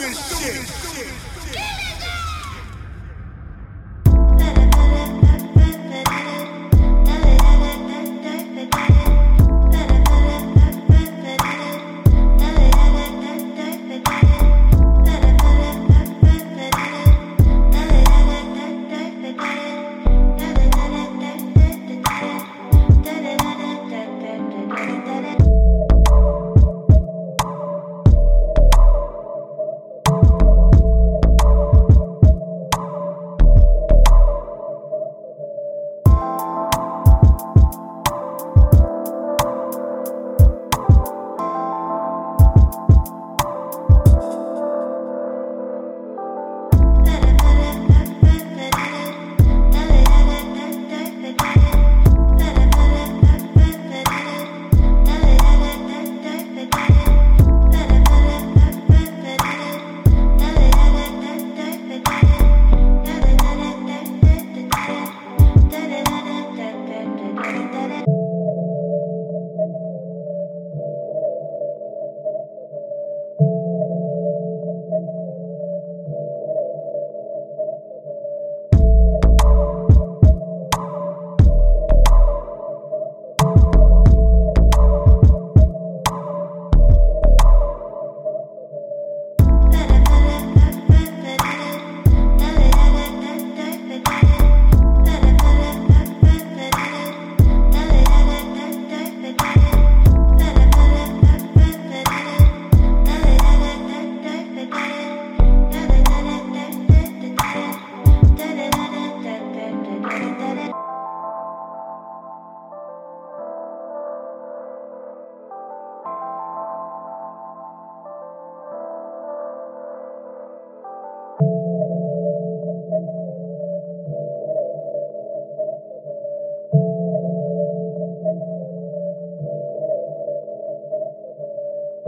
this shit.